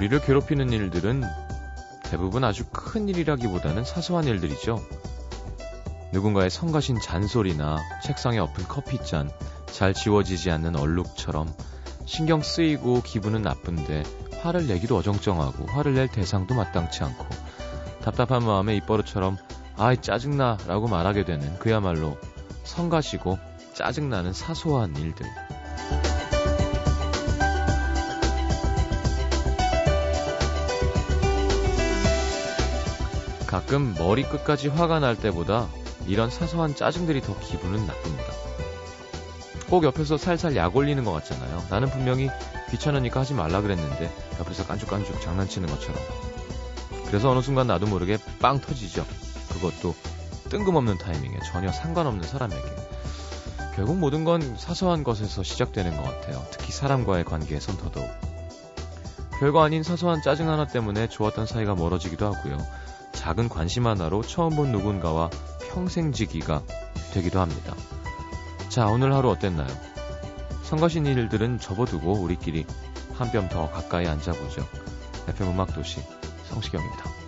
우리를 괴롭히는 일들은 대부분 아주 큰 일이라기보다는 사소한 일들이죠. 누군가의 성가신 잔소리나 책상에 엎은 커피잔, 잘 지워지지 않는 얼룩처럼 신경 쓰이고 기분은 나쁜데 화를 내기도 어정쩡하고 화를 낼 대상도 마땅치 않고 답답한 마음에 입버릇처럼 아이 짜증나 라고 말하게 되는 그야말로 성가시고 짜증나는 사소한 일들. 가끔 머리끝까지 화가 날 때보다 이런 사소한 짜증들이 더 기분은 나쁩니다. 꼭 옆에서 살살 약 올리는 것 같잖아요. 나는 분명히 귀찮으니까 하지 말라 그랬는데 옆에서 깐죽깐죽 장난치는 것처럼. 그래서 어느 순간 나도 모르게 빵 터지죠. 그것도 뜬금없는 타이밍에 전혀 상관없는 사람에게. 결국 모든 건 사소한 것에서 시작되는 것 같아요. 특히 사람과의 관계에선 더더욱. 별거 아닌 사소한 짜증 하나 때문에 좋았던 사이가 멀어지기도 하고요. 작은 관심 하나로 처음 본 누군가와 평생지기가 되기도 합니다. 자, 오늘 하루 어땠나요? 성가신 일들은 접어두고 우리끼리 한 뼘 더 가까이 앉아보죠. FM 음악도시 성시경입니다.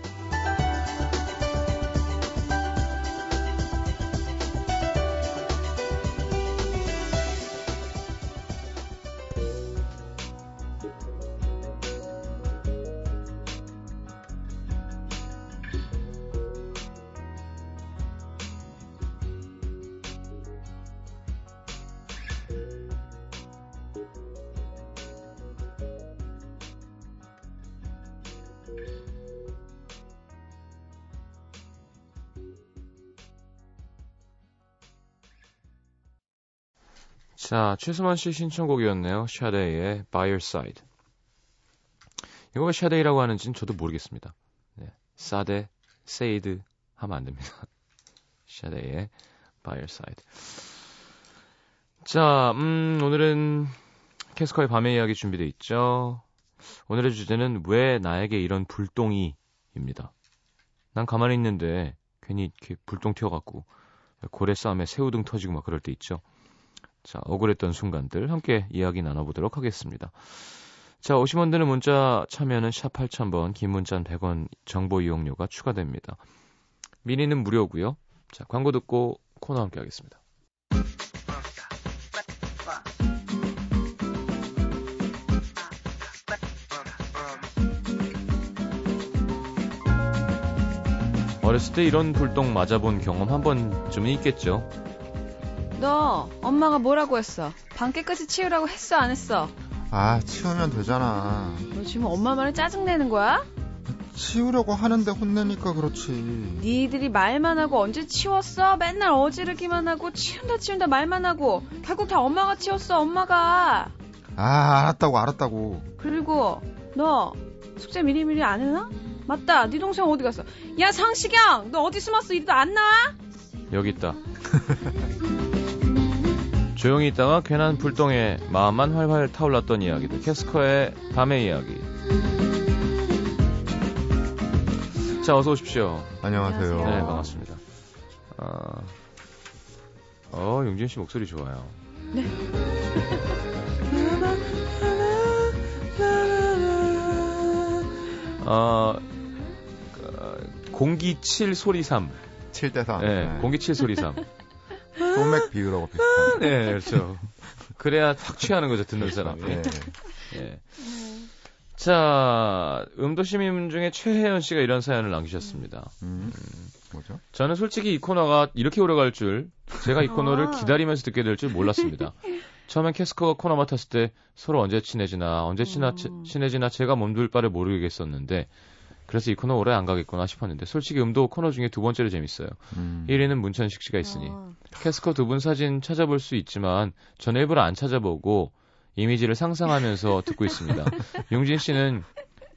자, 최수만 씨 신청곡이었네요. 샤데이의 By Your Side. 이거 왜 샤데이라고 하는지는 저도 모르겠습니다. 네. 사데, 세이드 하면 안 됩니다. 샤데이의 By Your Side. 자, 음, 오늘은 캐스커의 밤의 이야기 준비되어 있죠. 오늘의 주제는 왜 나에게 이런 불똥이 입니다. 난 가만히 있는데 괜히 이렇게 불똥 튀어갖고 고래 싸움에 새우등 터지고 막 그럴 때 있죠. 자, 억울했던 순간들 함께 이야기 나눠보도록 하겠습니다. 자, 50원 드는 문자 참여는 샵 8000번, 긴 문자는 100원 정보 이용료가 추가됩니다. 미니는 무료고요. 자, 광고 듣고 코너 함께 하겠습니다. 어렸을 때 이런 불똥 맞아본 경험 한 번쯤은 있겠죠. 너 엄마가 뭐라고 했어? 방 깨끗이 치우라고 했어 안 했어? 아, 치우면 되잖아. 너 지금 엄마 말에 짜증내는 거야? 치우려고 하는데 혼내니까 그렇지. 니들이 말만 하고 언제 치웠어? 맨날 어지르기만 하고 치운다 치운다 말만 하고 결국 다 엄마가 치웠어 엄마가. 아, 알았다고 알았다고. 그리고 너 숙제 미리미리 안 해나? 맞다 네 동생 어디 갔어? 야 상시경 너 어디 숨었어 이리도 안 나와? 여기 있다. 조용히 있다가 괜한 불똥에 마음만 활활 타올랐던 이야기들. 캐스커의 밤의 이야기. 자, 어서 오십시오. 안녕하세요. 네, 반갑습니다. 어, 어 용진 씨 목소리 좋아요. 네. 어, 어, 공기 7 소리 3. 7대 3. 네, 네. 공기 7 소리 3. 소맥 비율하고 비슷한. 네, 그렇죠. 그래야 확 취하는 거죠, 듣는 사람이. 네. 네. 자, 음도 시민 중에 최혜연 씨가 이런 사연을 남기셨습니다. 음, 음, 뭐죠? 저는 솔직히 이 코너가 이렇게 오래 갈 줄, 제가 이 코너를 기다리면서 듣게 될 줄 몰랐습니다. 처음엔 캐스커가 코너 맡았을 때 서로 언제 친해지나, 언제 친하, 음. 친해지나 제가 몸둘 바를 모르겠었는데, 그래서 이 코너 오래 안 가겠구나 싶었는데 솔직히 음도 코너 중에 두 번째로 재밌어요. 음. 1위는 문천식 씨가 있으니 어. 캐스커 두 분 사진 찾아볼 수 있지만 전 일부러 안 찾아보고 이미지를 상상하면서 듣고 있습니다. 용진 씨는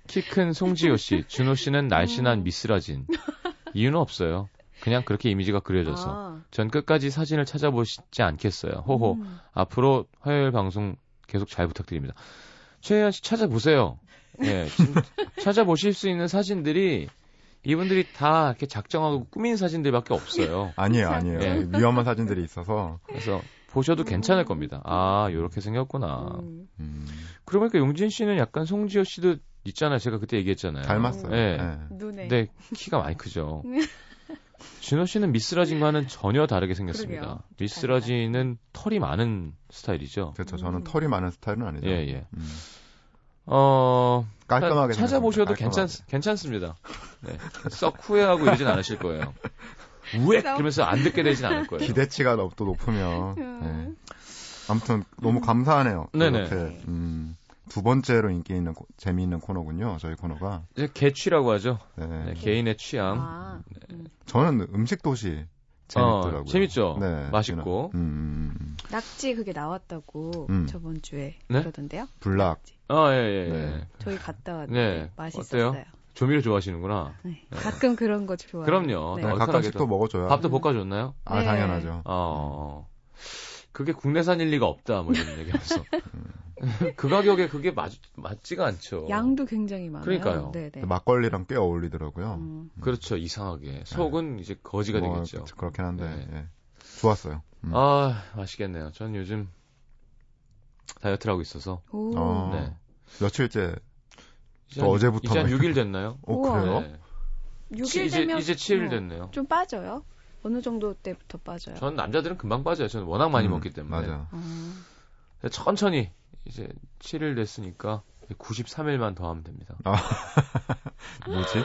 키 큰 송지효 씨, 준호 씨는 날씬한 음. 미스라진. 이유는 없어요. 그냥 그렇게 이미지가 그려져서. 아. 전 끝까지 사진을 찾아보시지 않겠어요. 호호. 음. 앞으로 화요일 방송 계속 잘 부탁드립니다. 최혜연 씨 찾아보세요. 예, 찾아보실 수 있는 사진들이 이분들이 다 이렇게 작정하고 꾸민 사진들밖에 없어요. 아니에요, 아니에요. 예. 위험한 사진들이 있어서. 그래서 보셔도 음. 괜찮을 겁니다. 아, 요렇게 생겼구나. 음. 음. 그러고 보니까 용진 씨는 약간 송지효 씨도 있잖아요. 제가 그때 얘기했잖아요. 닮았어요. 네. 네. 눈에. 근데 키가 많이 크죠. 준호 씨는 미스라진과는 전혀 다르게 생겼습니다. 그러게요. 미스라진은 털이 많은 스타일이죠. 그렇죠. 저는 음. 털이 많은 스타일은 아니죠. 예, 예. 음. 어, 깔끔하게 찾아보셔도. 괜찮, 괜찮습니다. 네. 썩 후회하고 이러진 않으실 거예요. 우엑! 그러면서 안 듣게 되진 않을 거예요. 기대치가 너- 또 높으면. 음. 네. 아무튼 너무 감사하네요. 네네. 이렇게 음, 두 번째로 인기 있는 코- 재미있는 코너군요. 저희 코너가. 이제 개취라고 하죠. 네. 네, 개인의 취향. 아, 음. 저는 음식 도시 재밌더라고요. 어, 재밌죠. 네. 맛있고. 음, 음, 음. 낙지 그게 나왔다고 음. 저번 주에 네? 그러던데요. 불락. 아, 예, 예, 예. 네. 저희 갔다 왔는데 네. 맛있었어요. 어때요? 조미료 좋아하시는구나. 네. 가끔 그런 거 좋아해요. 그럼요. 네. 네, 어, 가끔씩. 또 먹어줘요. 밥도 볶아줬나요? 아, 네. 당연하죠. 어. 그게 국내산일 리가 없다, 뭐 이런 얘기하면서. 그 가격에 그게 맞, 맞지가 않죠. 양도 굉장히 많아요. 그러니까요. 네네. 막걸리랑 꽤 어울리더라고요. 음. 그렇죠, 이상하게. 속은 이제 거지가 뭐, 되겠죠. 그렇긴 한데. 네. 예. 좋았어요. 음. 아, 맛있겠네요. 전 요즘 다이어트를 하고 있어서. 오. 어. 네. 며칠째. 이제 한- 어제부터 이제 한막 6일 됐나요? 어, 우와. 그래요? 네. 6일 이제, 되면 이제 7일 어, 됐네요. 좀 빠져요? 어느 정도 때부터 빠져요? 전 남자들은 금방 빠져요. 저는 워낙 많이 음, 먹기 때문에. 맞아. 어. 천천히 이제 7일 됐으니까 93일만 더 하면 됩니다. 뭐지?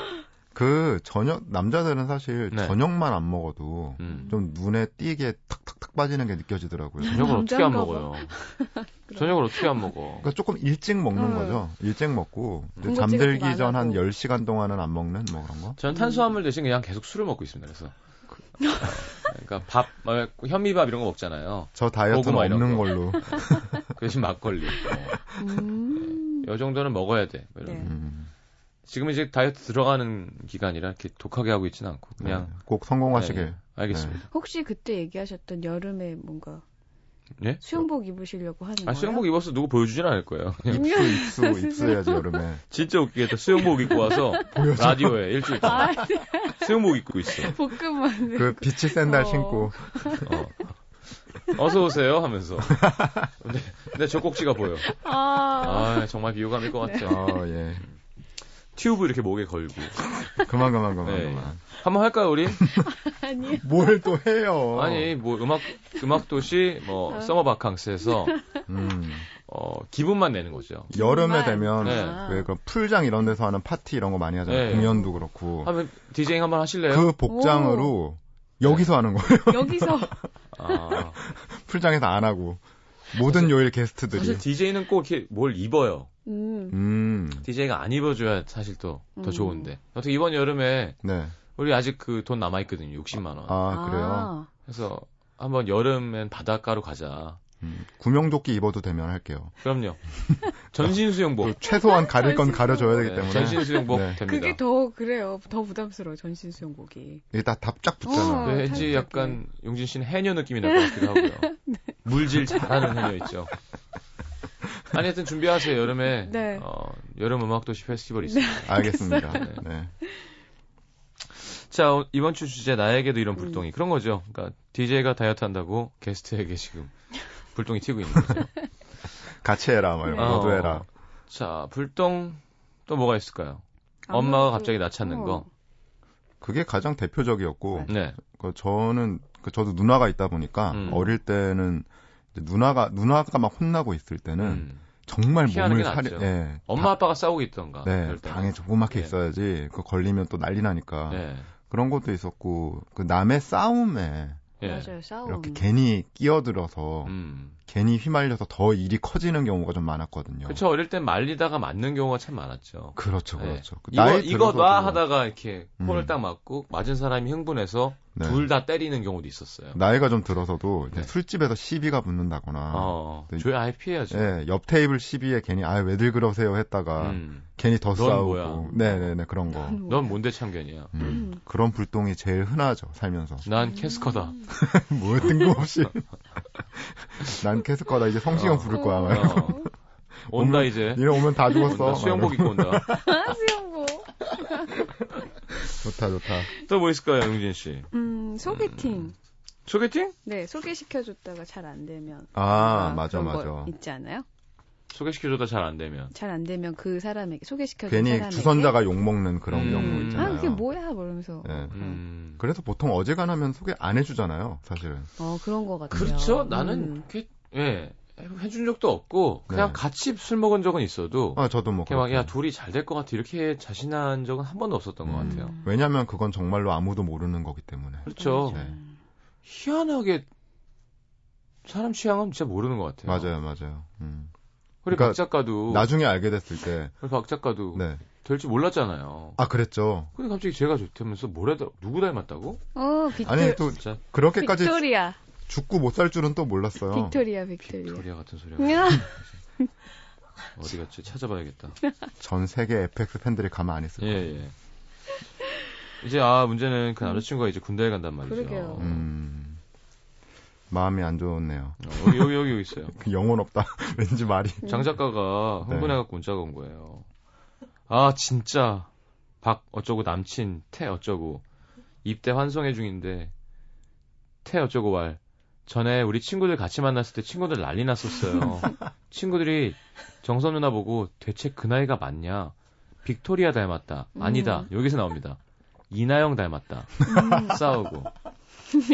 그 저녁 남자들은 사실 네. 저녁만 안 먹어도 음. 좀 눈에 띄게 탁탁탁 빠지는 게 느껴지더라고요. 저녁을 어떻게 안. 먹어요? 저녁을 어떻게 안 먹어? 그러니까 조금 일찍 먹는 음. 거죠. 일찍 먹고 이제 군것질 잠들기 전안한 하고. 10시간 동안은 안 먹는 뭐 그런 거. 저는 탄수화물 대신 그냥 계속 술을 먹고 있습니다. 그래서 어, 그러니까 밥, 어, 현미밥 이런 거 먹잖아요. 저 다이어트는 없는 거. 걸로. 그 대신 막걸리. 어, 음. 이 정도는 먹어야 돼. 뭐 이런. 네. 음. 지금 이제 다이어트 들어가는 기간이라 이렇게 독하게 하고 있지는 않고 그냥 네. 꼭 성공하시길. 네, 알겠습니다. 혹시 그때 얘기하셨던 여름에 뭔가 예? 수영복 입으시려고 하는 아, 거예요? 수영복 입어서 누구 보여주진 않을 거예요. 그냥 입수 입수 입수해야지 여름에. 진짜 웃기겠다. 수영복 입고 와서 라디오에 일주일 동안 아, 수영복 입고 있어. 볶음만. 그 비치 샌들 어. 신고 어. 어서 오세요 하면서. 근데, 근데 저 꼭지가 보여. 아. 아 정말 비호감일 것 같죠. 어, 예. 튜브 이렇게 목에 걸고. 그만 그만 그만 네. 그만. 한번 할까요 우리? 아니. 뭘또 해요? 아니 뭐 음악 음악 도시 뭐 어. 서머 바캉스에서 음. 어 기분만 내는 거죠. 여름에 정말? 되면 네. 왜그 풀장 이런 데서 하는 파티 이런 거 많이 하잖아요. 네. 공연도 그렇고. 하면 디제잉 한번 하실래요? 그 복장으로 여기서 하는 거예요. 여기서 아, 풀장에서 안 하고 모든 요일 게스트들이. 사실 DJ는 꼭 이렇게 뭘 입어요. 음. 음. DJ가 안 입어줘야 사실 또더 음. 좋은데. 어떻게 이번 여름에 네. 우리 아직 그 돈 남아 있거든요. 60만 원. 아, 그래요? 아. 그래서 한번 여름엔 바닷가로 가자. 음. 구명조끼 입어도 되면 할게요. 그럼요. 전신 수영복. 그 최소한 가릴 건 가려줘야 되기 네, 때문에. 전신 수영복 네. 됩니다. 그게 더 그래요. 더 부담스러워 전신 수영복이. 이게 다 답작 붙잖아. 어. 그 왠지. 약간 용진 씨는 해녀 느낌이 날 것 같기도 하고요. 네. 물질 잘하는 해녀 있죠. 아니 하여튼 준비하세요. 여름에 네. 어, 여름 음악 도시 페스티벌 있습니다. 알겠습니다. 네. 자 어, 이번 주 주제 나에게도 이런 음. 불똥이 그런 거죠. 그러니까 DJ가 다이어트 한다고 게스트에게 지금 불똥이 튀고 있는 거죠. 같이 해라, 뭐, 네. 너도 어, 해라. 자 불똥 또 뭐가 있을까요? 엄마가 갑자기 나 찾는 거. 어. 그게 가장 대표적이었고, 네. 그 저는, 그 저도 누나가 있다 보니까, 음. 어릴 때는, 이제 누나가, 누나가 막 혼나고 있을 때는, 음. 정말 몸을 게 사리. 예. 엄마 다- 아빠가 싸우고 있던가. 네. 방에 조그맣게 네. 있어야지, 그 걸리면 또 난리 나니까. 네. 그런 것도 있었고, 그 남의 싸움에, 예. 맞아요 싸움. 이렇게 괜히 끼어들어서, 음. 괜히 휘말려서 더 일이 커지는 경우가 좀 많았거든요. 그쵸 어릴 땐 말리다가 맞는 경우가 참 많았죠. 그렇죠, 네. 그렇죠. 그 이거 나이 이거 놔 하다가 이렇게 음. 폰을 딱 맞고 맞은 사람이 흥분해서 네. 둘다 때리는 경우도 있었어요. 나이가 좀 들어서도 이제 네. 술집에서 시비가 붙는다거나 어, 네. 조용 아예 피해야죠. 예, 옆 테이블 시비에 괜히 아 왜들 그러세요 했다가 음. 괜히 더넌 싸우고 뭐야? 네네네 그런 거넌 뭔데 참견이야. 음, 그런 불똥이 제일 흔하죠 살면서 난 캐스커다. 뭐 뜬금없이 난 캐스커다 이제 성시경 어. 부를 거야 막 어. 온다 이제. 이래 오면 다 죽었어 온다. 수영복 입고 온다. 아, 수영복. 좋다 좋다 또 뭐 있을까요, 용진 씨? 음 소개팅. 소개팅? 네 소개시켜줬다가 잘 안 되면. 아 맞아 맞아 있지 않아요? 소개시켜줘도 잘 안 되면. 잘 안 되면 그 사람에게 소개시켜준 괜히 사람에게 주선자가 욕먹는 그런 음. 경우 있잖아요. 아 그게 뭐야 그러면서 예. 음. 그래서 보통 어지간하면 소개 안 해주잖아요, 사실은. 어 그런 거 같아요. 그렇죠. 음. 나는 그게 예 해준 적도 없고 그냥 네. 같이 술 먹은 적은 있어도 아, 저도 뭐. 이렇게 막, 야 그렇고. 둘이 잘 될 것 같아 이렇게 자신한 적은 한 번도 없었던 것 음. 같아요. 왜냐면 그건 정말로 아무도 모르는 거기 때문에. 그렇죠. 네. 희한하게 사람 취향은 진짜 모르는 것 같아요. 맞아요, 맞아요. 음. 우리 그러니까 박 작가도 나중에 알게 됐을 때, 우리 박 작가도 네. 될줄 몰랐잖아요. 아, 그랬죠. 근데 갑자기 제가 좋다면서 뭐래 누구 닮았다고? 어 빅토, 아니, 또, 진짜 그렇게까지 빅토리아 죽고 못 살 줄은 또 몰랐어요. 빅토리아 빅토리아. 빅토리아 같은 소리. 야, 어디 갔지? 찾아봐야겠다. 전 세계 FX 팬들이 가만 안 있을 예, 거예요. 예. 이제 아 문제는 그 남자친구가 이제 군대에 간단 말이죠. 그러게요. 음. 마음이 안 좋네요. 어, 여기 여기 여기 있어요. 그 영혼 없다. 왠지 말이. 장 작가가 네. 흥분해갖고 문자가 온 거예요. 아 진짜 박 어쩌고 남친 태 어쩌고 입대 환송회 중인데 태 어쩌고 말 전에 우리 친구들 같이 만났을 때 친구들 난리 났었어요. 친구들이 정선 누나 보고 대체 그 나이가 맞냐? 빅토리아 닮았다. 아니다. 여기서 나옵니다. 이나영 닮았다. 음, 싸우고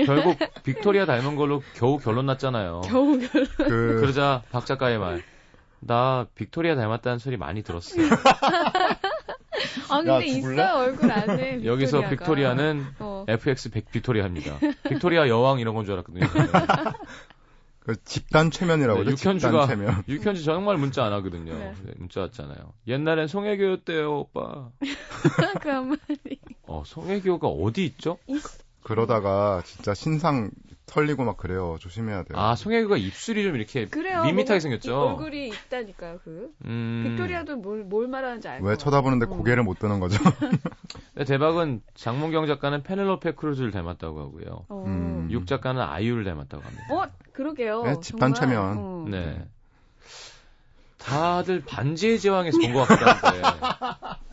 결국 빅토리아 닮은 걸로 겨우 결론 났잖아요. 겨우 겨우. 그, 그러자 박 작가의 말. 나 빅토리아 닮았다는 소리 많이 들었어. 아 근데 야, 죽을래? 있어요 얼굴 안에. 여기서 빅토리아가. 빅토리아는 어. FX 100 빅토리아입니다. 빅토리아 여왕 이런 건 줄 알았거든요. 그 집단 최면이라고 네. 육현주가 최면. 육현지 정말 문자 안 하거든요. 네. 네, 문자 왔잖아요. 옛날엔 송혜교였대요, 오빠. 그 한마디. 어, 송혜교가 어디 있죠? 그러다가 진짜 신상 털리고 막 그래요. 조심해야 돼요. 아, 송혜교가 입술이 좀 이렇게 그래요. 밋밋하게 생겼죠. 이 얼굴이 있다니까요. 그 음, 빅토리아도 뭘, 뭘 말하는지 알고. 왜 쳐다보는데 음. 고개를 못 드는 거죠? 네, 대박은 장문경 작가는 페넬로페 크루즈를 닮았다고 하고요. 어. 음. 육 작가는 아이유를 닮았다고 합니다. 어 그러게요. 네, 집단. 최면. 어. 네. 다들 반지의 제왕에서 본 것 같다는데.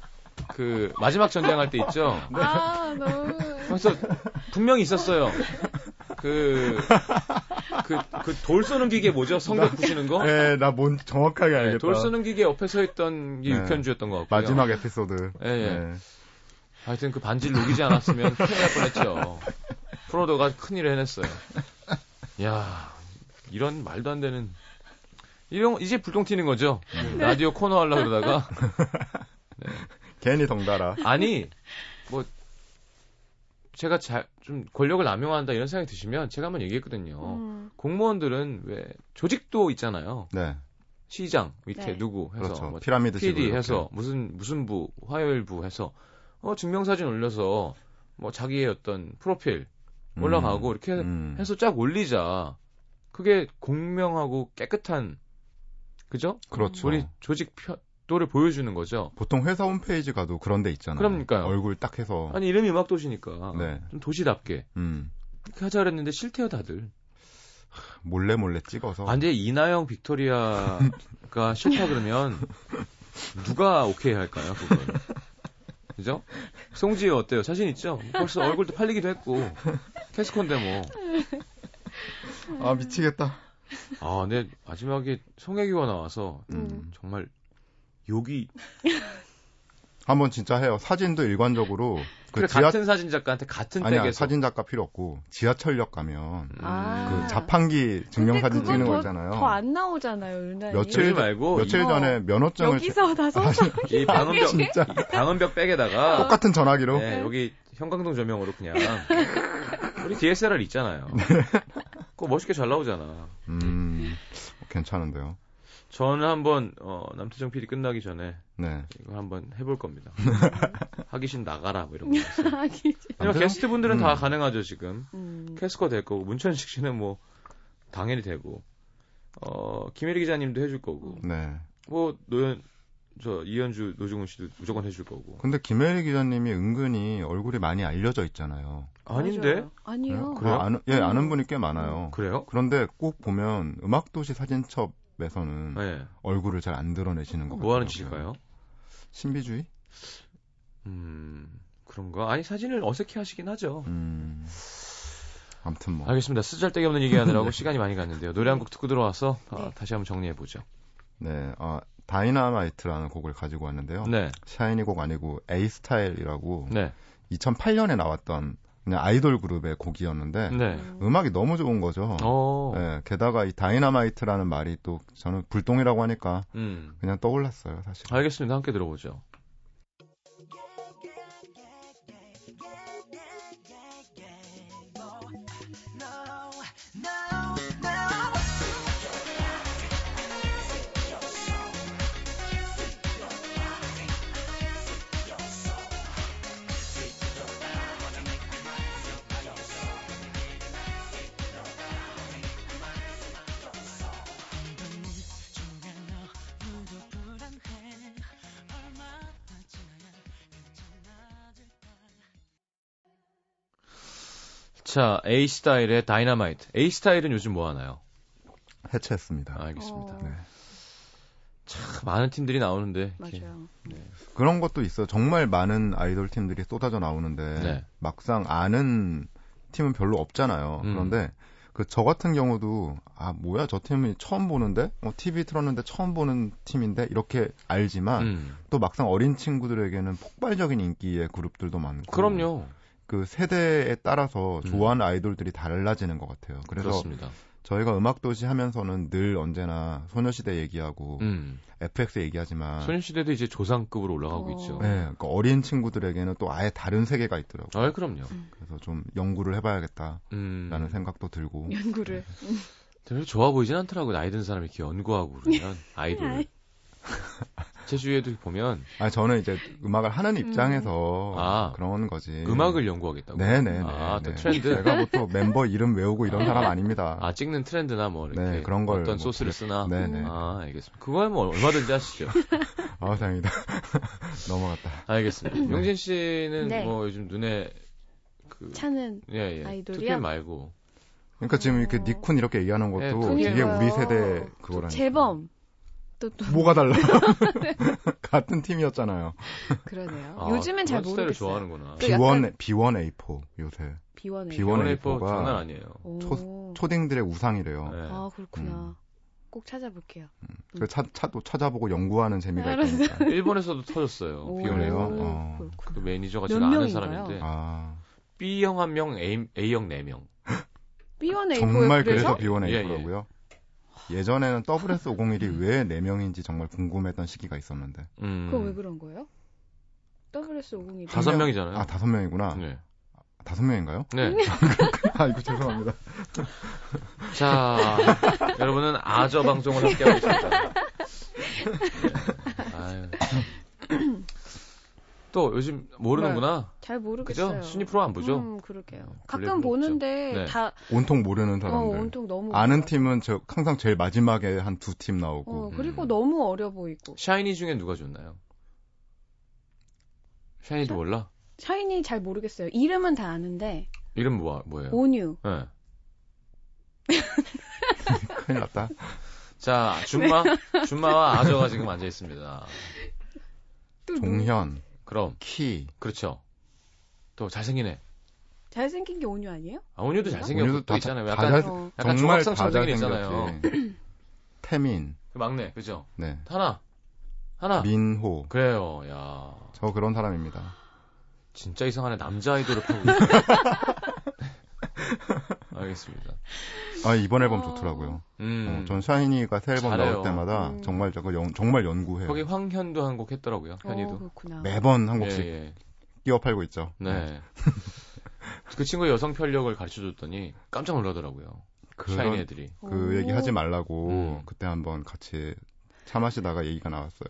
그 마지막 전쟁할 때 있죠. 아 너무. 그래서 분명히 있었어요. 그, 그, 그 돌 쏘는 기계 뭐죠? 성벽 부시는 거? 네, 나 뭔 정확하게 네, 알겠다. 돌 쏘는 기계 옆에 서 있던 게 네. 육현주였던 것 같고요. 마지막 에피소드. 예, 예. 네. 하여튼 그 반지를 녹이지 않았으면 큰일 날 뻔했죠. 프로도가 큰일을 해냈어요. 야 이런 말도 안 되는 이런 이제 불똥 튀는 거죠. 라디오 코너 하려고 그러다가 괜히 덩달아. 아니 뭐 제가 잘 좀 권력을 남용한다 이런 생각이 드시면 제가 한번 얘기했거든요. 음. 공무원들은 왜 조직도 있잖아요. 네, 시장 밑에 네. 누구 해서 그렇죠. 뭐 피라미드 PD 식으로 해서 이렇게. 무슨 무슨 부 화요일 부 해서 어 증명사진 올려서 뭐 자기의 어떤 프로필 올라가고 이렇게 음. 해서 쫙 올리자. 그게 공명하고 깨끗한 그죠? 그렇죠. 우리 조직 표 도를 보여주는 거죠. 보통 회사 홈페이지 가도 그런 데 있잖아요. 그러니까요. 얼굴 딱 해서. 아니 이름이 음악 도시니까 네. 좀 도시답게 음. 그렇게 하자 그랬는데 싫대요 다들. 몰래 몰래 찍어서. 아, 근데 이나영 빅토리아가 싫다 그러면 누가 오케이 할까요, 그걸? 그죠? 송지효 어때요? 자신 있죠? 벌써 얼굴도 팔리기도 했고 캐스콘데 뭐. 아 미치겠다. 아, 근데 마지막에 송혜교가 나와서 음. 정말 욕이 한번 진짜 해요. 사진도 일관적으로 그 그래, 지하 같은 사진 작가한테 같은 아니야 백에서 사진 작가 필요 없고 지하철역 가면 음. 아. 그 자판기 증명 사진 근데 찍는 거 있잖아요. 더 안 나오잖아요, 유난히. 며칠 말고 며칠 이- 전에 면허증을 여기서 다 서서 이 방음벽 진짜 이 방음벽 백에다가 똑같은 전화기로 네, 여기 형광등 조명으로 그냥 우리 DSLR 있잖아요. 그거 멋있게 잘 나오잖아. 음 괜찮은데요. 저는 한번 어, 남태정 PD 끝나기 전에 네. 이거 한번 해볼 겁니다. 하기 싫 나가라 뭐 이런 거. 있어요. 하기. 왜냐면 남태정- 게스트 분들은 다 음. 가능하죠 지금. 음. 캐스커 될 거고 문천식 씨는 뭐 당연히 되고 어 김혜리 기자님도 해줄 거고 네. 뭐 노현 저 이현주 노중훈 씨도 무조건 해줄 거고. 근데 김혜리 기자님이 은근히 얼굴이 많이 알려져 있잖아요. 아닌데? 아니요. 그래요? 아, 아는, 예, 아는 분이 꽤 많아요. 그래요? 그런데 꼭 보면 음악도시 사진첩 에서는 네. 얼굴을 잘 안 드러내시는 것 같아요. 뭐 하는 짓일까요? 신비주의? 음 그런가? 아니 사진을 어색해 하시긴 하죠. 음. 아무튼 뭐. 알겠습니다. 쓰잘데기 없는 얘기 하느라고 시간이 많이 갔는데요. 노래 한 곡 듣고 들어와서 어, 다시 한번 정리해 보죠. 네, 어, 다이나마이트라는 곡을 가지고 왔는데요. 네. 샤이니 곡 아니고 A 스타일이라고 네. 2008년에 나왔던 그냥 아이돌 그룹의 곡이었는데 네. 음악이 너무 좋은 거죠. 어. 네, 게다가 이 다이나마이트라는 말이 또 저는 불똥이라고 하니까 음. 그냥 떠올랐어요, 사실. 알겠습니다. 함께 들어보죠. 자, A 스타일의 다이너마이트. A 스타일은 요즘 뭐 하나요? 해체했습니다. 아, 알겠습니다. 어. 네. 참 많은 팀들이 나오는데 맞아요. 그런 것도 있어요. 정말 많은 아이돌 팀들이 쏟아져 나오는데 네. 막상 아는 팀은 별로 없잖아요. 음. 그런데 그 저 같은 경우도 아 뭐야 저 팀이 처음 보는데 어, TV 틀었는데 처음 보는 팀인데 이렇게 알지만 음. 또 막상 어린 친구들에게는 폭발적인 인기의 그룹들도 많고 그럼요. 그 세대에 따라서 음. 좋아하는 아이돌들이 달라지는 것 같아요. 그래서 그렇습니다. 저희가 음악도시 하면서는 늘 언제나 소녀시대 얘기하고 음. FX 얘기하지만 소녀시대도 이제 조상급으로 올라가고 어. 있죠. 네, 그러니까 어린 친구들에게는 또 아예 다른 세계가 있더라고요. 아, 그럼요. 그래서 좀 연구를 해봐야겠다라는 음. 생각도 들고. 연구를. 별로 좋아 보이진 않더라고요. 나이 든 사람이 이렇게 연구하고 그러면 아이돌. 제 주위에도 보면 아 저는 이제 음악을 하는 입장에서 아. 그런 거지. 음악을 연구하겠다고. 네네네. 아, 또 네. 트렌드. 제가 뭐또 멤버 이름 외우고 이런 사람 아닙니다. 아, 찍는 트렌드나 뭐 이렇게 네, 그런 걸 어떤 뭐 소스를 그래- 쓰나. 네네. 아, 알겠습니다. 그거야 뭐 얼마든지 하시죠. 아 다행이다. 넘어갔다. 알겠습니다. 용진 씨는 네. 뭐 요즘 눈에 그 차는 예, 예. 아이돌이요? 2PM 말고 그러니까 지금 이렇게 어. 니쿤 이렇게 얘기하는 것도 네, 이게. 우리 세대 그거라니까. 재범. 또, 또 뭐가 달라? 같은 팀이었잖아요. 그러네요. 아, 요즘엔 잘 모르겠어요. 좋아하는구나. 또 B1 B1 A4 요새 비원에. B1 비원의 A4 가 장난 아니에요. 오. 초- 초딩들의 우상이래요. 네. 아 그렇구나. 음. 꼭 찾아볼게요. 그 차, 차도 찾아보고 연구하는 재미가. 있다니까. 일본에서도 터졌어요. 오? 거. 어. 그 매니저가 몇 제가 아는? 사람인데 아 B형 한 명, A, A형 4명. B1A4 정말 그래서? 그래서 B1 예, 예. A4라고요? 예전에는 WS501이 왜 4명인지 정말 궁금했던 시기가 있었는데. 음. 그거 왜 그런 거예요? WS501. 다섯 명- 명이잖아요. 아, 다섯 명이구나. 네. 다섯 명인가요? 네. 아, 이거 죄송합니다. 자, 여러분은 아저 방송을 함께하고 있습니다. 네. 아유. 또 요즘 모르는구나. 잘 모르겠어요. 그죠? 순위 프로 안 보죠? 음, 그러게요. 네, 가끔 보는데. 네. 다 온통 모르는 어, 사람들. 온통 너무 아는. 팀은 저 항상 제일 마지막에 한 두팀 어, 나오고. 그리고 음. 너무 어려 보이고. 샤이니 중에 누가 좋나요? 샤이니도 몰라? 샤이니 잘 모르겠어요. 이름은 다 아는데 이름 뭐, 뭐예요? 온유. 네. 큰일 났다. 자, 준마, 준마와 아저가 지금 앉아 있습니다. 종현, 그럼, 키. 그렇죠. 또 잘생기네. 잘생긴 게 온유 아니에요? 아, 온유도 잘생겼고 온유도 또다 있잖아요. 다 약간, 잘- 어. 약간 정말 다 전쟁이 있잖아요. 태민, 그 막내, 그죠? 네. 하나, 하나. 민호. 그래요, 야. 저 그런 사람입니다. 진짜 이상하네. 남자 아이돌을 파고 있네. 알겠습니다. 아, 이번 앨범 어. 좋더라고요. 음. 어, 전 샤이니가 새 앨범 잘해요. 나올 때마다 음. 정말 저거 연- 정말 연구해요. 거기 황현도 한 곡 했더라고요. 현이도. 어, 그렇구나. 매번 한 곡씩 예, 예. 끼워 팔고 있죠. 네. 그 친구의 여성 편력을 가르쳐 줬더니 깜짝 놀라더라고요. 샤이니 그런 애들이. 그 오. 얘기 하지 말라고 음. 그때 한번 같이 차 마시다가 얘기가 나왔어요.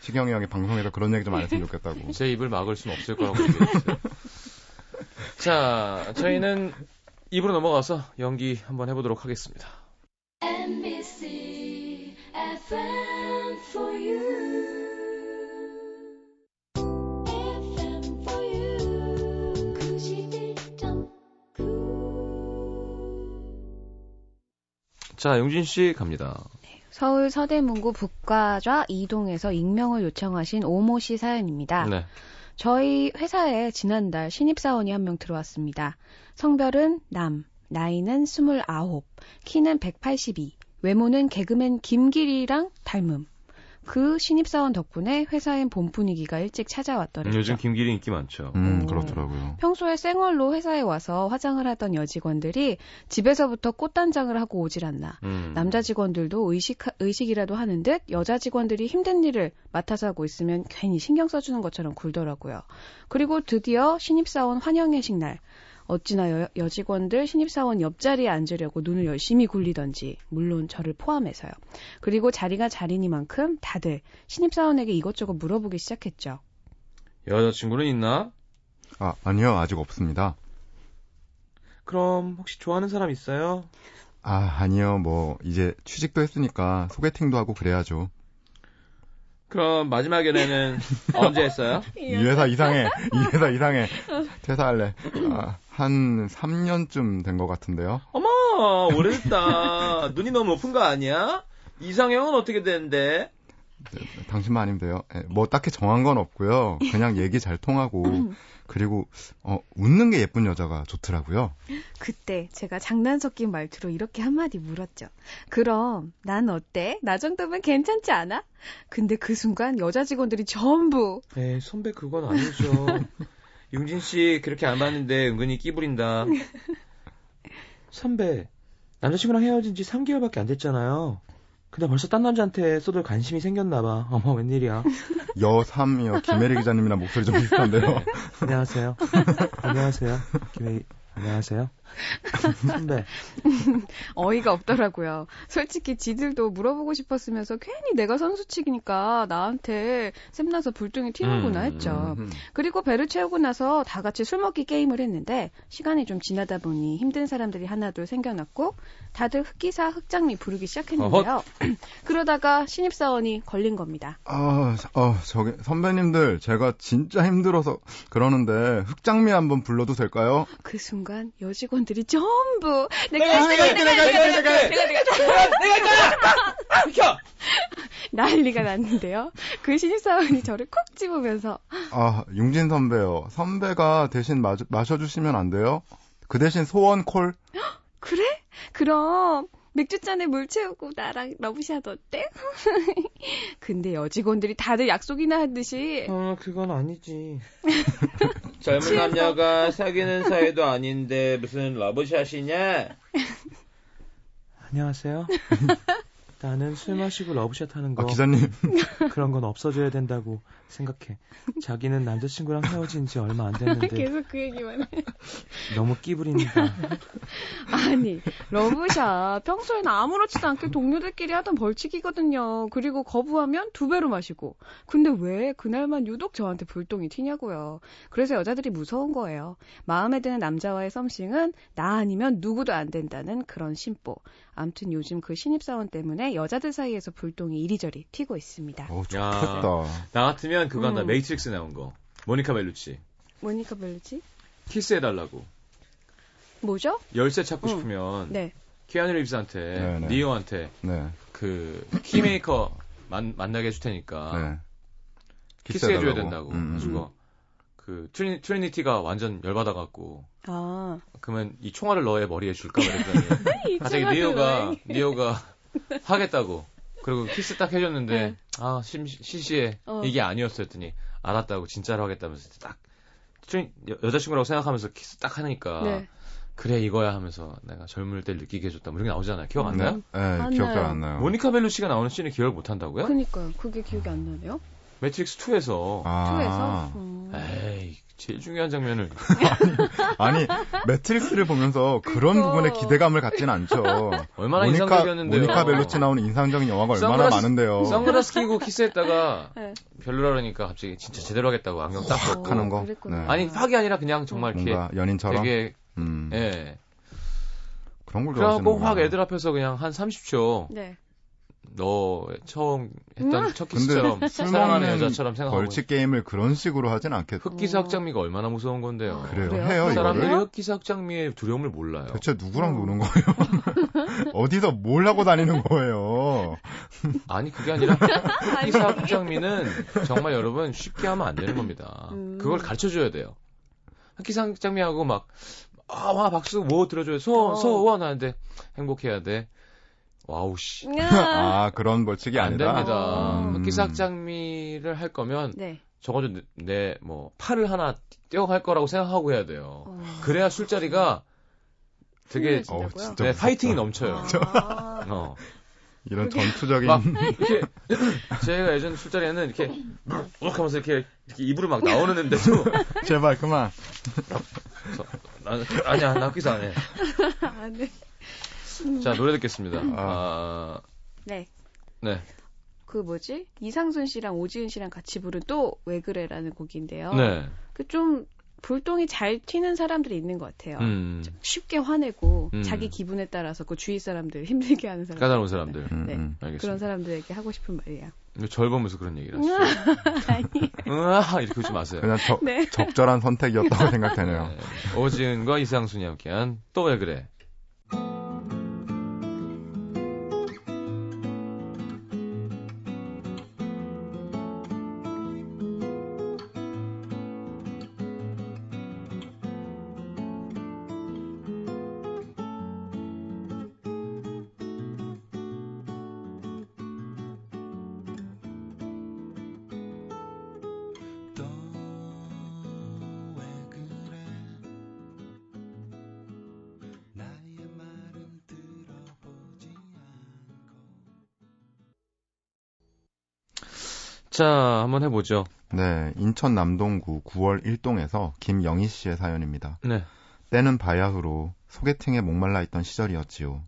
시경이 형이 방송에서 그런 얘기 좀 안 했으면 좋겠다고. 제 입을 막을 수는 없을 거라고 얘기했어요. 자, 저희는 입으로 넘어가서 연기 한번 해보도록 하겠습니다. NBC FM for you. FM for you. 91.9. 자, 용진 씨 갑니다. 서울 서대문구 북과좌 이동에서 익명을 요청하신 오모 씨 사연입니다. 네. 저희 회사에 지난달 신입사원이 한 명 들어왔습니다. 성별은 남, 나이는 29, 키는 182, 외모는 개그맨 김길이랑 닮음. 그 신입사원 덕분에 회사엔 봄 분위기가 일찍 찾아왔더랬죠. 요즘 김길이 인기 많죠. 음, 오. 그렇더라고요. 평소에 생얼로 회사에 와서 화장을 하던 여직원들이 집에서부터 꽃단장을 하고 오질 않나. 음. 남자 직원들도 의식, 의식이라도 하는 듯 여자 직원들이 힘든 일을 맡아서 하고 있으면 괜히 신경 써주는 것처럼 굴더라고요. 그리고 드디어 신입사원 환영회식 날. 어찌나 여, 여직원들 신입사원 옆자리에 앉으려고 눈을 열심히 굴리던지, 물론 저를 포함해서요. 그리고 자리가 자리니만큼 다들 신입사원에게 이것저것 물어보기 시작했죠. 여자친구는 있나? 아, 아니요. 아직 없습니다. 그럼 혹시 좋아하는 사람 있어요? 아, 아니요. 뭐 이제 취직도 했으니까 소개팅도 하고 그래야죠. 그럼 마지막 연애는 언제 했어요? 이 회사 이상해. 이 회사 이상해. 퇴사할래. 아, 한 3년쯤 된 것 같은데요. 어머 오래됐다. 눈이 너무 높은 거 아니야? 이상형은 어떻게 되는데? 당신만 아니면 돼요. 예, 뭐 딱히 정한 건 없고요. 그냥 얘기 잘 통하고 그리고 어, 웃는 게 예쁜 여자가 좋더라고요. 그때 제가 장난 섞인 말투로 이렇게 한마디 물었죠. 그럼 난 어때? 나 정도면 괜찮지 않아? 근데 그 순간 여자 직원들이 전부 에이 선배 그건 아니죠. 융진 씨 그렇게 안 봤는데 은근히 끼부린다. 선배 남자친구랑 헤어진 지 3개월밖에 안 됐잖아요. 근데 벌써 딴 남자한테 쏟을 관심이 생겼나 봐. 어머 웬일이야. 여삼이요. 김혜리 기자님이랑 목소리 좀 비슷한데요. 안녕하세요. 안녕하세요. 김혜희. 안녕하세요. 선배. 어이가 없더라고요. 솔직히 지들도 물어보고 싶었으면서 괜히 내가 선수치기니까 나한테 샘나서 불똥이 튀는구나 음, 했죠. 음. 그리고 배를 채우고 나서 다 같이 술 먹기 게임을 했는데 시간이 좀 지나다 보니 힘든 사람들이 하나둘 생겨났고 다들 흑기사 흑장미 부르기 시작했는데요. 그러다가 신입사원이 걸린 겁니다. 아, 어, 저기 선배님들 제가 진짜 힘들어서 그러는데 흑장미 한번 불러도 될까요? 그 순간 여직원 들이 전부 내가 내가 내가 내가 내가. 내가 내가 내가! 비켜! 난리가 났는데요. 그 신입사원이 저를 콕 집으면서 아, 융진 선배요. 선배가 대신 마, 마셔주시면 안 돼요? 그 대신 소원 콜? 그래? 그럼 맥주잔에 물 채우고 나랑 러브샷 어때? 근데 여직원들이 다들 약속이나 하듯이 어, 그건 아니지. 젊은 남녀가 사귀는 사이도 아닌데 무슨 러브샷이냐? 안녕하세요. 나는 술 마시고 러브샷 하는 거 아, 기자님. 그런 건 없어져야 된다고 생각해. 자기는 남자친구랑 헤어진 지 얼마 안 됐는데 계속 그 얘기만 해. 너무 끼부린다. 아니, 러브샷. 평소에는 아무렇지도 않게 동료들끼리 하던 벌칙이거든요. 그리고 거부하면 두 배로 마시고. 근데 왜 그날만 유독 저한테 불똥이 튀냐고요. 그래서 여자들이 무서운 거예요. 마음에 드는 남자와의 something은 나 아니면 누구도 안 된다는 그런 심보. 암튼 요즘 그 신입사원 때문에 여자들 사이에서 불똥이 이리저리 튀고 있습니다. 어, 야. 좋겠다. 나 같으면 그거 한다. 음. 매트릭스 나온 거. 모니카 벨루치. 모니카 벨루치? 키스해달라고. 뭐죠? 열쇠 찾고 음. 싶으면 네. 키아누 리브스한테 네, 네. 니오한테 네. 그 키메이커 만, 만나게 해줄 테니까 네. 키스해줘야. 된다고. 음, 음. 그래서 그 트리니, 트리니티가 완전 열받아갖고 아. 그러면 이 총알을 너의 머리에 줄까 그랬더니 갑자기 니오가 니오가 하겠다고. 그리고 키스 딱 해줬는데 네. 아 심, 시시해 어. 이게 아니었어 했더니 알았다고 진짜로 하겠다면서 딱 여, 여자친구라고 생각하면서 키스 딱 하니까 네. 그래 이거야 하면서 내가 젊을 때 느끼게 해줬다 뭐 이런 게 나오잖아요 기억 안 네. 나요? 네, 안 기억 잘 나요. 안 나요. 모니카 벨루치가 나오는 씬을 기억을 못 한다고요? 그니까요. 그게 기억이 안 나네요. 매트릭스 2에서 아. 투에서. 음. 에이 제일 중요한 장면을 아니, 매트릭스를 보면서 그런 그거. 부분에 기대감을 갖진 않죠. 얼마나 모니카, 인상적이었는데요. 모니카 벨루치 나오는 인상적인 영화가 얼마나 선글라스- 많은데요. 선글라스 끼고 키스했다가 네. 별로라 그러니까 갑자기 진짜 제대로 하겠다고 안경 딱확 벗고 하는 거. 네. 아니 팍이 아니라 그냥 정말 이렇게 연인처럼. 되게 음, 예 그런 걸 좋아하시는 확 애들 앞에서 그냥 한 30초 네. 너 처음 했던 음. 첫 키스처럼 사랑하는 여자처럼 생각하고 벌칙 게임을 그런 식으로 하진 않겠. 흑기사 흑장미가 얼마나 무서운 건데요. 그래요. 그래요? 해요. 사람들이? 흑기사 흑장미의 두려움을 몰라요. 대체 누구랑 어. 노는 거예요? 어디서 뭘 하고 다니는 거예요? 아니 그게 아니라 흑기사 흑장미는 정말 여러분 쉽게 하면 안 되는 겁니다. 음. 그걸 가르쳐 줘야 돼요. 흑기사 흑장미하고 막 아, 와, 박수, 뭐 들어줘요. 소, 어. 소원 하는데 행복해야 돼. wow 씨. 아, 그런 벌칙이 안 아니라. 됩니다. 음. 흑기사 장미를 할 거면 네. 적어도 내뭐 팔을 하나 떼어갈 거라고 생각하고 해야 돼요. 어. 그래야 술자리가 되게? 어우, 진짜 네. 파이팅이 넘쳐요. 아. 어. 이런 전투적인. 막 이렇게 제가 예전 술자리에는 이렇게 우웩 하면서 이렇게, 이렇게 입으로 막 나오는데도 제발 그만. 나, 아니야 나 흑기사 안 해. 아, 네. 자 노래 듣겠습니다. 아, 네. 네. 그 뭐지? 이상순 씨랑 오지은 씨랑 같이 부른 또 왜 그래라는 곡인데요. 네. 그 좀 불똥이 잘 튀는 사람들이 있는 것 같아요. 음. 쉽게 화내고 음. 자기 기분에 따라서 그 주위 사람들 힘들게 하는 사람들. 까다로운 사람들. 음, 네. 음. 알겠습니다. 그런 사람들에게 하고 싶은 말이에요. 절 보면서 그런 얘기를 하시죠. 아니. 으아 이렇게 하지 마세요. 그냥 적, 네. 적절한 선택이었다고 생각되네요. 네. 오지은과 이상순이 함께한 또 왜 그래. 한번 해보죠. 네, 인천 남동구 9월 1동에서 김영희 씨의 사연입니다. 네. 때는 바야흐로 소개팅에 목말라 있던 시절이었지요.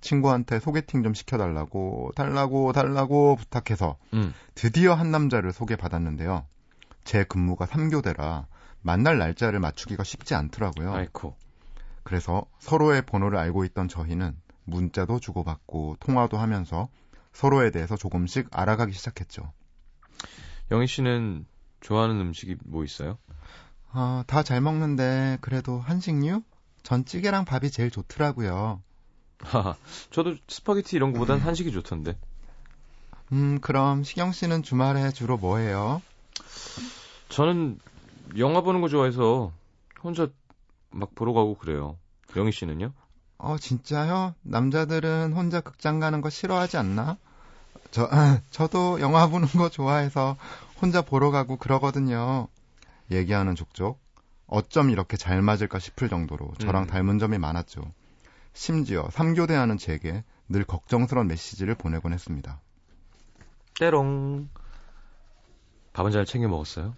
친구한테 소개팅 좀 시켜달라고, 달라고, 달라고 부탁해서 음. 드디어 한 남자를 소개받았는데요. 제 근무가 3교대라 만날 날짜를 맞추기가 쉽지 않더라고요. 아이코. 그래서 서로의 번호를 알고 있던 저희는 문자도 주고받고 통화도 하면서 서로에 대해서 조금씩 알아가기 시작했죠. 영희 씨는 좋아하는 음식이 뭐 있어요? 아, 다 잘 먹는데 그래도 한식류? 전 찌개랑 밥이 제일 좋더라고요. 하하. 저도 스파게티 이런 거보단 한식이 좋던데. 음, 그럼 시경 씨는 주말에 주로 뭐 해요? 저는 영화 보는 거 좋아해서 혼자 막 보러 가고 그래요. 영희 씨는요? 어, 진짜요? 남자들은 혼자 극장 가는 거 싫어하지 않나? 저, 저도 영화 보는 거 좋아해서 혼자 보러 가고 그러거든요. 얘기하는 족족. 어쩜 이렇게 잘 맞을까 싶을 정도로 저랑 음. 닮은 점이 많았죠. 심지어 3교대하는 제게 늘 걱정스러운 메시지를 보내곤 했습니다. 때롱. 밥은 잘 챙겨 먹었어요?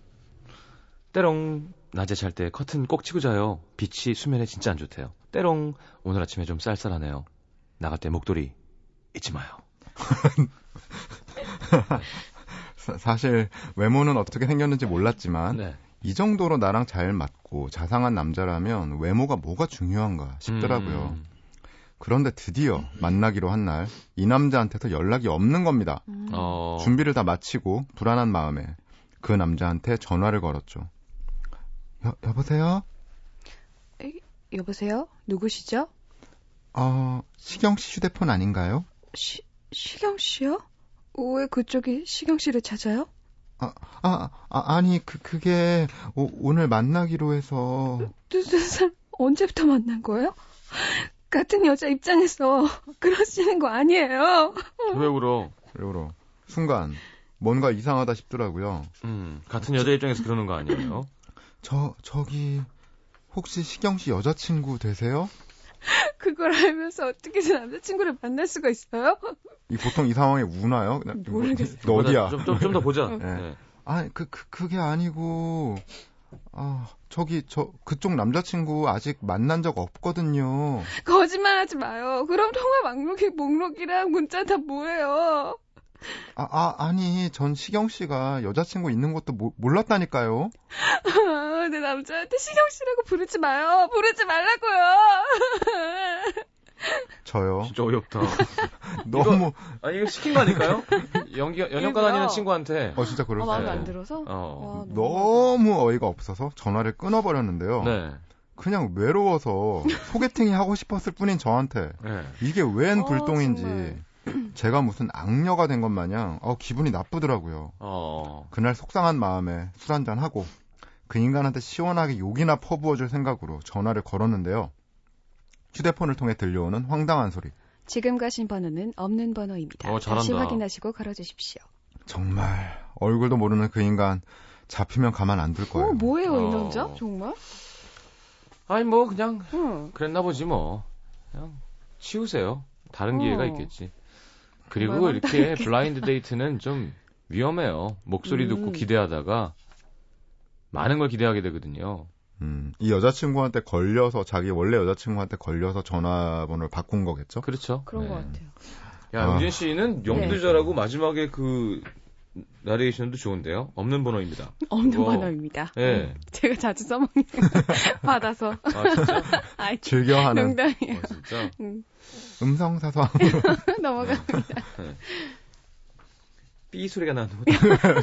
때롱. 낮에 잘 때 커튼 꼭 치고 자요. 빛이 수면에 진짜 안 좋대요. 때롱. 오늘 아침에 좀 쌀쌀하네요. 나갈 때 목도리 잊지 마요. 사- 사실 외모는 어떻게 생겼는지 몰랐지만 네. 이 정도로 나랑 잘 맞고 자상한 남자라면 외모가 뭐가 중요한가 싶더라고요. 음. 그런데 드디어 만나기로 한 날 이 남자한테서 연락이 없는 겁니다. 음. 어. 준비를 다 마치고 불안한 마음에 그 남자한테 전화를 걸었죠. 여, 여보세요? 여보세요? 누구시죠? 어, 시경 씨 휴대폰 아닌가요? 시, 시경 씨요? 왜 그쪽이 시경 씨를 찾아요? 아, 아, 아니 그, 그게 오, 오늘 만나기로 해서 무슨 사람 언제부터 만난 거예요? 같은 여자 입장에서 그러시는 거 아니에요. 왜 울어? 그리고 순간 뭔가 이상하다 싶더라고요. 음, 같은 여자 입장에서 그러는 거 아니에요? 저, 저기 혹시 시경 씨 여자친구 되세요? 그걸 알면서 어떻게든 남자친구를 만날 수가 있어요? 이 보통 이 상황에 우나요? 그냥 모르겠어요. 너 어디야? 좀, 좀, 좀더 보자. 어. 네. 아, 그, 그, 그게 아니고, 아, 저기, 저, 그쪽 남자친구 아직 만난 적 없거든요. 거짓말하지 마요. 그럼 통화 목록이 목록이랑 문자 다 뭐예요? 아, 아, 아니, 전 시경 씨가 여자친구 있는 것도 모- 몰랐다니까요. 아, 내 남자한테 시경 씨라고 부르지 마요. 부르지 말라고요. 저요. 진짜 어이없다. 너무, 아니, 이거 시킨 거 아닐까요? 연기, 연영과. 다니는 친구한테. 어, 진짜 아, 그러세요. 마음에 네. 안 들어서? 어. 와, 너무 어이가 없어서 전화를 끊어버렸는데요. 네. 그냥 외로워서 소개팅이 하고 싶었을 뿐인 저한테 네. 이게 웬 어, 불똥인지 정말. 제가 무슨 악녀가 된 것 마냥 어, 기분이 나쁘더라고요. 어. 그날 속상한 마음에 술 한잔 하고 그 인간한테 시원하게 욕이나 퍼부어줄 생각으로 전화를 걸었는데요. 휴대폰을 통해 들려오는 황당한 소리. 지금 가신 번호는 없는 번호입니다. 어, 잘한다. 다시 확인하시고 걸어주십시오. 정말 얼굴도 모르는 그 인간 잡히면 가만 안 둘 거예요. 어, 뭐예요, 이 어. 남자? 정말? 아니 뭐 그냥 응. 그랬나 보지 뭐. 그냥 치우세요. 다른 어. 기회가 있겠지. 그리고 이렇게 블라인드 데이트는 좀 위험해요. 목소리 듣고 음. 기대하다가 많은 걸 기대하게 되거든요. 음, 이 여자친구한테 걸려서 자기 원래 여자친구한테 걸려서 전화번호를 바꾼 거겠죠? 그렇죠. 그런 네. 것 같아요. 야, 아. 은진 씨는 연기도 네. 잘하고 마지막에 그 나레이션도 좋은데요. 없는 번호입니다. 없는 그거- 번호입니다. 예. 음, 제가 자주 써먹는 받아서. 아 진짜? 아이, 즐겨하는 농담이에요. 어, 진짜? 음성 사서 넘어가. 삐 소리가 나는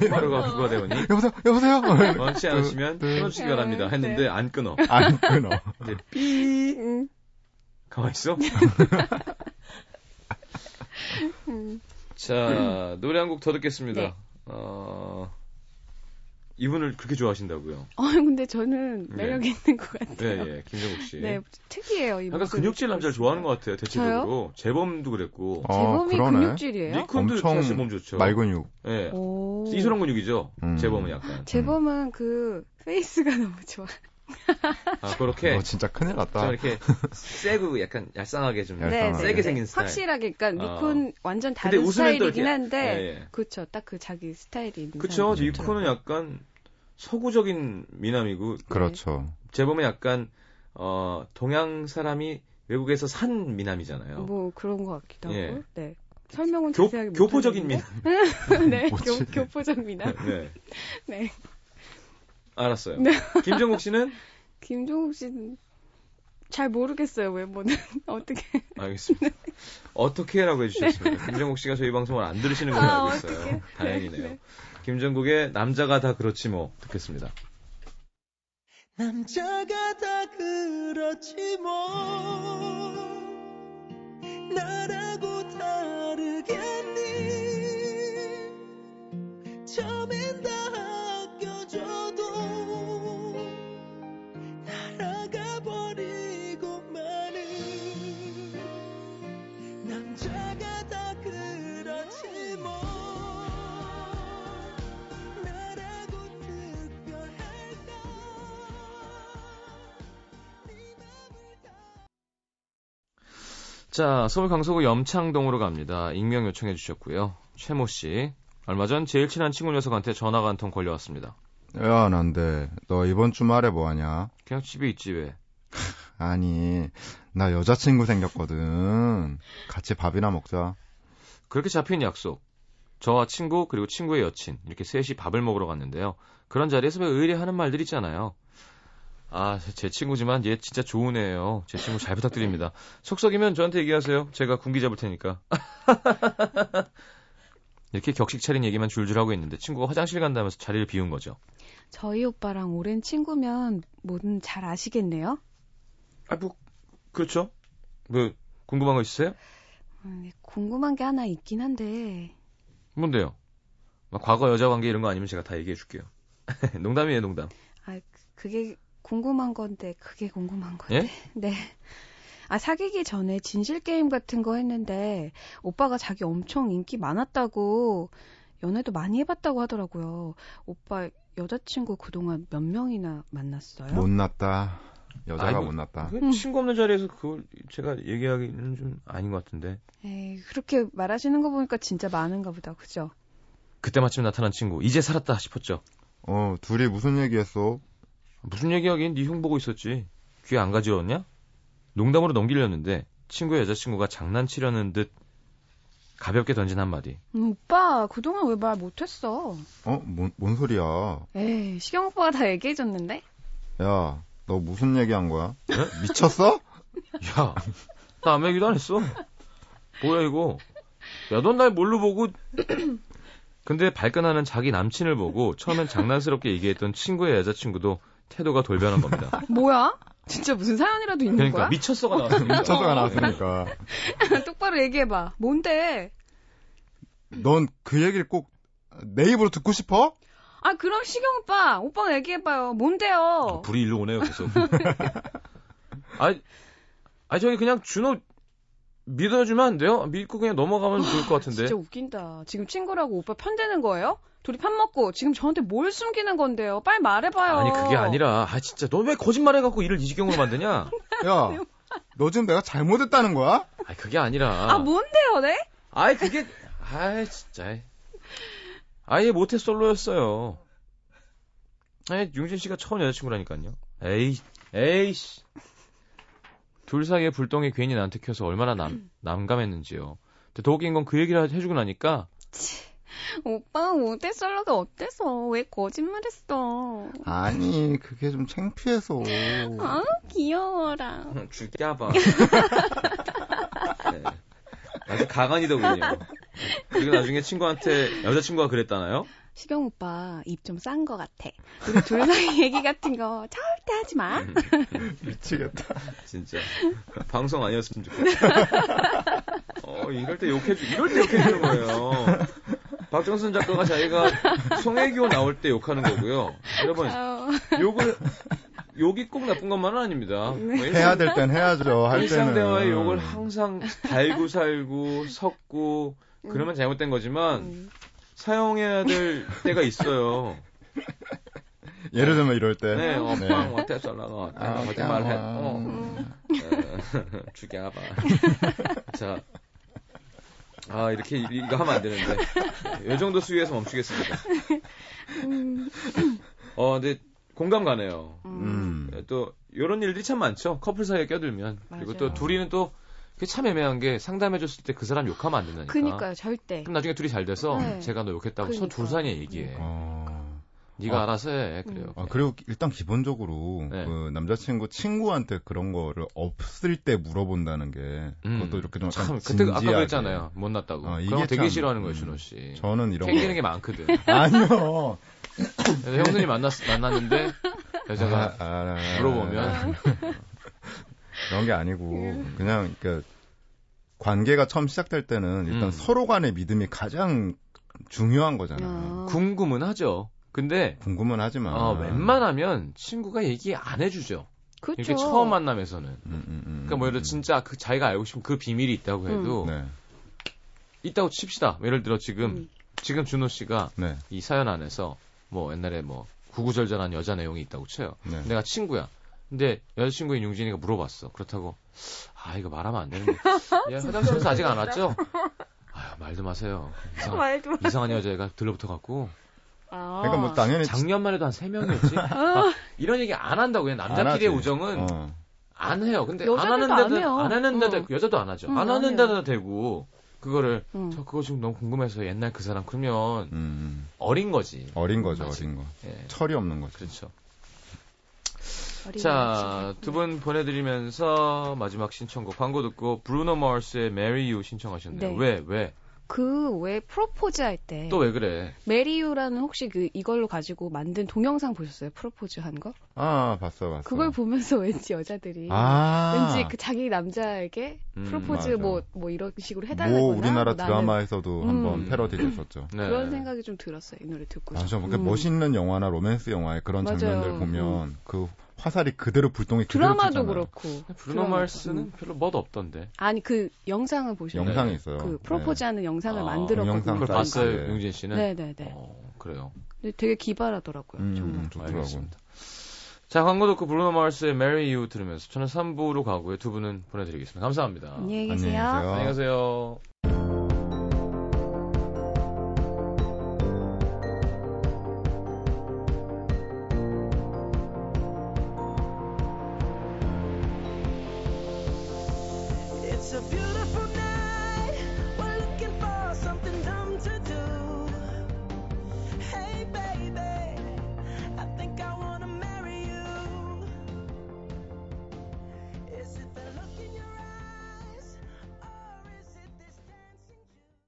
바로가 그거 되오니 여보세요, 여보세요. 원치 않으시면 네. 끊어주시기 바랍니다. 했는데 안 끊어. 안 끊어. 이제 삐 음, 가만 있어. 음. 자 노래 한 곡 더 듣겠습니다. 네. 어, 이분을 그렇게 좋아하신다고요? 어, 근데 저는 네. 매력 있는 것 예, 같아요. 예, 김종국 씨. 네, 특이해요. 이 약간. 근육질 남자를 좋아하는 것 같아요. 대체적으로 재범도 그랬고 어, 재범이 그러네. 근육질이에요? 닉쿤도 엄청 사실 몸 좋죠. 말근육. 예, 오. 이소룡 근육이죠. 음. 재범은 약간. 재범은 그 face가 너무 좋아. 아 그렇게 너 진짜 큰일 좀 났다. 이렇게 세고 약간 얄쌍하게 좀 얄쌍하게. 세게 네. 생긴 스타일. 확실하게, 그러니까 어. 니콘 완전 근데 다른 스타일이긴 한데, 예, 예. 그쵸, 딱그 자기 스타일이 있는. 그쵸. 사람이 니콘은. 약간 서구적인 미남이고 그렇죠. 재범은 약간 어 동양 사람이 외국에서 산 미남이잖아요. 뭐 그런 것 같기도 예. 하고, 네. 설명은 교, 자세하게 교포적인 미남. 네? 교, 교포적 미남. 네. 네. 알았어요. 네. 김정국 씨는 김종국 씨는 잘 모르겠어요, 외모는. 어떻게. 알겠습니다. 어떻게라고 해주셨습니다. 김정국 씨가 저희 방송을 안 들으시는 걸로 아, 알고 있어요. 어떡해. 다행이네요. 네. 김정국의 남자가 다 그렇지 뭐 듣겠습니다. 남자가 다 그렇지 뭐 나라고 자, 서울 강서구 염창동으로 갑니다. 익명 요청해 주셨고요. 최모 씨. 얼마 전 제일 친한 친구 녀석한테 전화가 한 통 걸려왔습니다. 야, 난데 너 이번 주말에 뭐 하냐? 그냥 집에 있지 왜? 아니, 나 여자친구 생겼거든. 같이 밥이나 먹자. 그렇게 잡힌 약속. 저와 친구 그리고 친구의 여친 이렇게 셋이 밥을 먹으러 갔는데요. 그런 자리에서 왜 의뢰 하는 말들 있잖아요. 아, 제 친구지만 얘 진짜 좋은 애예요. 제 친구 잘 부탁드립니다. 속썩이면 저한테 얘기하세요. 제가 군기 잡을 테니까. 이렇게 격식 차린 얘기만 줄줄 하고 있는데 친구가 화장실 간다면서 자리를 비운 거죠. 저희 오빠랑 오랜 친구면 뭐든 잘 아시겠네요? 아, 뭐 그렇죠. 뭐 궁금한 거 있으세요? 음, 궁금한 게 하나 있긴 한데, 뭔데요? 막 과거 여자 관계 이런 거 아니면 제가 다 얘기해 줄게요. 농담이에요, 농담. 아, 그게 궁금한 건데, 그게 궁금한 건데. 예? 네. 아, 사귀기 전에 진실 게임 같은 거 했는데, 오빠가 자기 엄청 인기 많았다고, 연애도 많이 해봤다고 하더라고요. 오빠 여자친구 그동안 몇 명이나 만났어요? 못났다. 여자가 아이고, 못났다. 그 친구 없는 자리에서 그걸 제가 얘기하기는 좀 아닌 것 같은데. 에이, 그렇게 말하시는 거 보니까 진짜 많은가 보다, 그죠? 그때 마침 나타난 친구 이제 살았다 싶었죠. 어, 둘이 무슨 얘기했어? 무슨 얘기하긴 네 흉 보고 있었지. 귀에 안 가지웠냐? 농담으로 넘기려는데 친구의 여자친구가 장난치려는 듯 가볍게 던진 한마디. 음, 오빠, 그동안 왜 말 못했어? 어, 뭔, 뭔 소리야? 에이, 시경 오빠가 다 얘기해줬는데? 야, 너 무슨 얘기한 거야? 미쳤어? 야, 나 아무 얘기도 안 했어. 뭐야 이거? 야, 넌 날 뭘로 보고? 근데 발끈하는 자기 남친을 보고 처음엔 장난스럽게 얘기했던 친구의 여자친구도 태도가 돌변한 겁니다. 뭐야? 진짜 무슨 사연이라도 있는 그러니까 거야? 미쳤어가 나왔습니다. 미쳤어가 나왔으니까. 똑바로 얘기해봐. 뭔데? 넌 그 얘기를 꼭 내 입으로 듣고 싶어? 아, 그럼 시경 오빠, 오빠가 얘기해봐요. 뭔데요? 불이 일로 오네요, 계속. 아, 아 저기 그냥 준호 믿어주면 안 돼요? 믿고 그냥 넘어가면 좋을 것 같은데. 진짜 웃긴다. 지금 친구라고 오빠 편대는 거예요? 둘이 밥 먹고 지금 저한테 뭘 숨기는 건데요? 빨리 말해봐요. 아니 그게 아니라 아 진짜 너 왜 거짓말해갖고 일을 이 지경으로 만드냐? 야, 너 지금 내가 잘못했다는 거야? 아니 그게 아니라. 아 뭔데요, 네? 아이 그게 아이 진짜 아예 모태 솔로였어요. 아니 융진 씨가 처음 여자친구라니까요. 에이 에이 씨 둘 사이에 불똥이 괜히 켜서 얼마나 남 남감했는지요. 근데 더 웃긴 건 그 얘기를 해주고 나니까 오빠 모태솔로가 어때서? 왜 거짓말했어? 아니, 그게 좀 창피해서. 아 귀여워라. 죽여봐. 네. 아주 가관이더군요. 그리고 나중에 친구한테 여자친구가 그랬다나요? 시경 오빠 입 좀 싼 거 같아. 우리 둘 사이 얘기 같은 거 절대 하지 마. 미치겠다. 진짜 방송 아니었으면 좋겠어. 어 이럴 때 욕해 주 이럴 때 욕해 주는 거예요. 박정선 작가가 자기가 송혜교 나올 때 욕하는 거고요. 여러분 어, 욕을 욕이 꼭 나쁜 것만은 아닙니다. 뭐 일상- 해야 될 땐 해야죠, 할. 일상 대화에 욕을 항상 달고 살고 섞고 그러면 잘못된 거지만 음. 사용해야 될 때가 있어요. 예를 들면 이럴 때. 네, 어, 네. 빵, 어때, 썰라가, 아, 거짓말 해, 아, 어, 음. 어, 죽여봐. 자, 아, 이렇게 이- 이거 하면 안 되는데. 이 정도 수위에서 멈추겠습니다. 어, 근데 공감 가네요. 음. 또, 요런 일들이 참 많죠. 커플 사이에 껴들면. 그리고 또 맞아요. 둘이는 또, 그게 참 애매한 게 상담해줬을 때 그 사람 욕하면 안 된다니까. 그니까요, 절대. 그럼 나중에 둘이 잘 돼서 네. 제가 너 욕했다고 서 그러니까. 둘 사이에 얘기해. 어. 네가 어. 알아서 해. 그래요. 아, 그리고 일단 기본적으로 네. 그 남자친구 친구한테 그런 거를 없을 때 물어본다는 게 음. 그것도 이렇게 좀 참, 약간 그때 아까. 그랬잖아요. 못났다고. 어, 이게 되게 참, 싫어하는 거예요, 음. 준호 씨. 저는 이런 땡기는 거 게 많거든. 아니요. 그래서 형수님 만났, 만났는데 여자가 아, 아, 아, 물어보면 그런 게 아니고 그냥 그 관계가 처음 시작될 때는 일단 음. 서로 간의 믿음이 가장 중요한 거잖아요. 아. 궁금은 하죠. 근데 궁금은 하지만 어, 웬만하면 친구가 얘기 안 해주죠. 그쵸. 이렇게 처음 만남에서는. 음, 음, 음, 그러니까 뭐 예를 들어 음. 진짜 그 자기가 알고 싶은 그 비밀이 있다고 해도 네, 있다고 칩시다. 예를 들어 지금 음. 지금 준호 씨가 네, 이 사연 안에서 뭐 옛날에 뭐 구구절절한 여자 내용이 있다고 쳐요. 네. 내가 친구야. 근데 여자친구인 용진이가 물어봤어. 그렇다고 아 이거 말하면 안 되는데. 야 화장실에서 아직 안 왔죠? 아유 말도 마세요. 이상, 말도. 이상한 여자애가 들러붙어 갖고 아. 그러니까 뭐 당연히 작년만 해도 한 세 명이었지. 막 이런 얘기 안 한다고 그냥 안 남자끼리의. 우정은 어. 안 해요. 근데 안 여자들도 하는 안 데도 해요. 안 하는 데도 응. 여자도 안 하죠. 응, 안안 하는 해요. 데다 대고 그거를 음. 저 그거 지금 너무 궁금해서 옛날 그 사람 그러면 음, 어린 거지. 어린 거죠, 아직. 어린 거. 예. 철이 없는 거죠. 그렇죠. 자. 두 분 보내드리면서 마지막 신청곡 광고 듣고 브루노 마르스의 Marry You 신청하셨네요. 네. 왜, 왜? 그왜 프로포즈 할 때 또 왜 그래? 메리유라는 혹시 그 이걸로 가지고 만든 동영상 보셨어요? 프로포즈 한 거? 아, 봤어, 봤어. 그걸 보면서 왠지 여자들이 아, 왠지 그 자기 남자에게 음, 프로포즈 맞아. 뭐뭐 이런 식으로 해달라거나 뭐 우리나라 뭐 나는 드라마에서도 음. 한번 패러디 됐었죠. 네. 그런 생각이 좀 들었어요 이 노래 듣고 맞아, 음. 그러니까 멋있는 영화나 로맨스 영화에 그런 맞아요. 장면들 보면 그 화살이 그대로 불똥이 그대로 드라마도 튀잖아요. 그렇고 브루노 드라마. 음. 별로 멋 없던데. 아니 그 영상을 보시면 영상이 있어요. 그 프로포즈 하는 영상을 아, 만들었거든요. 그걸 사이트에. 봤어요, 용진 씨는? 네네네. 어, 그래요. 근데 되게 기발하더라고요. 음, 정말. 좋더라고. 알겠습니다. 자, 광고 듣고 브루노 마르스의 Marry You 들으면서 저는 3부로 가고요. 두 분은 보내드리겠습니다. 감사합니다. 안녕히 안녕히 계세요. 계세요. 안녕히 가세요.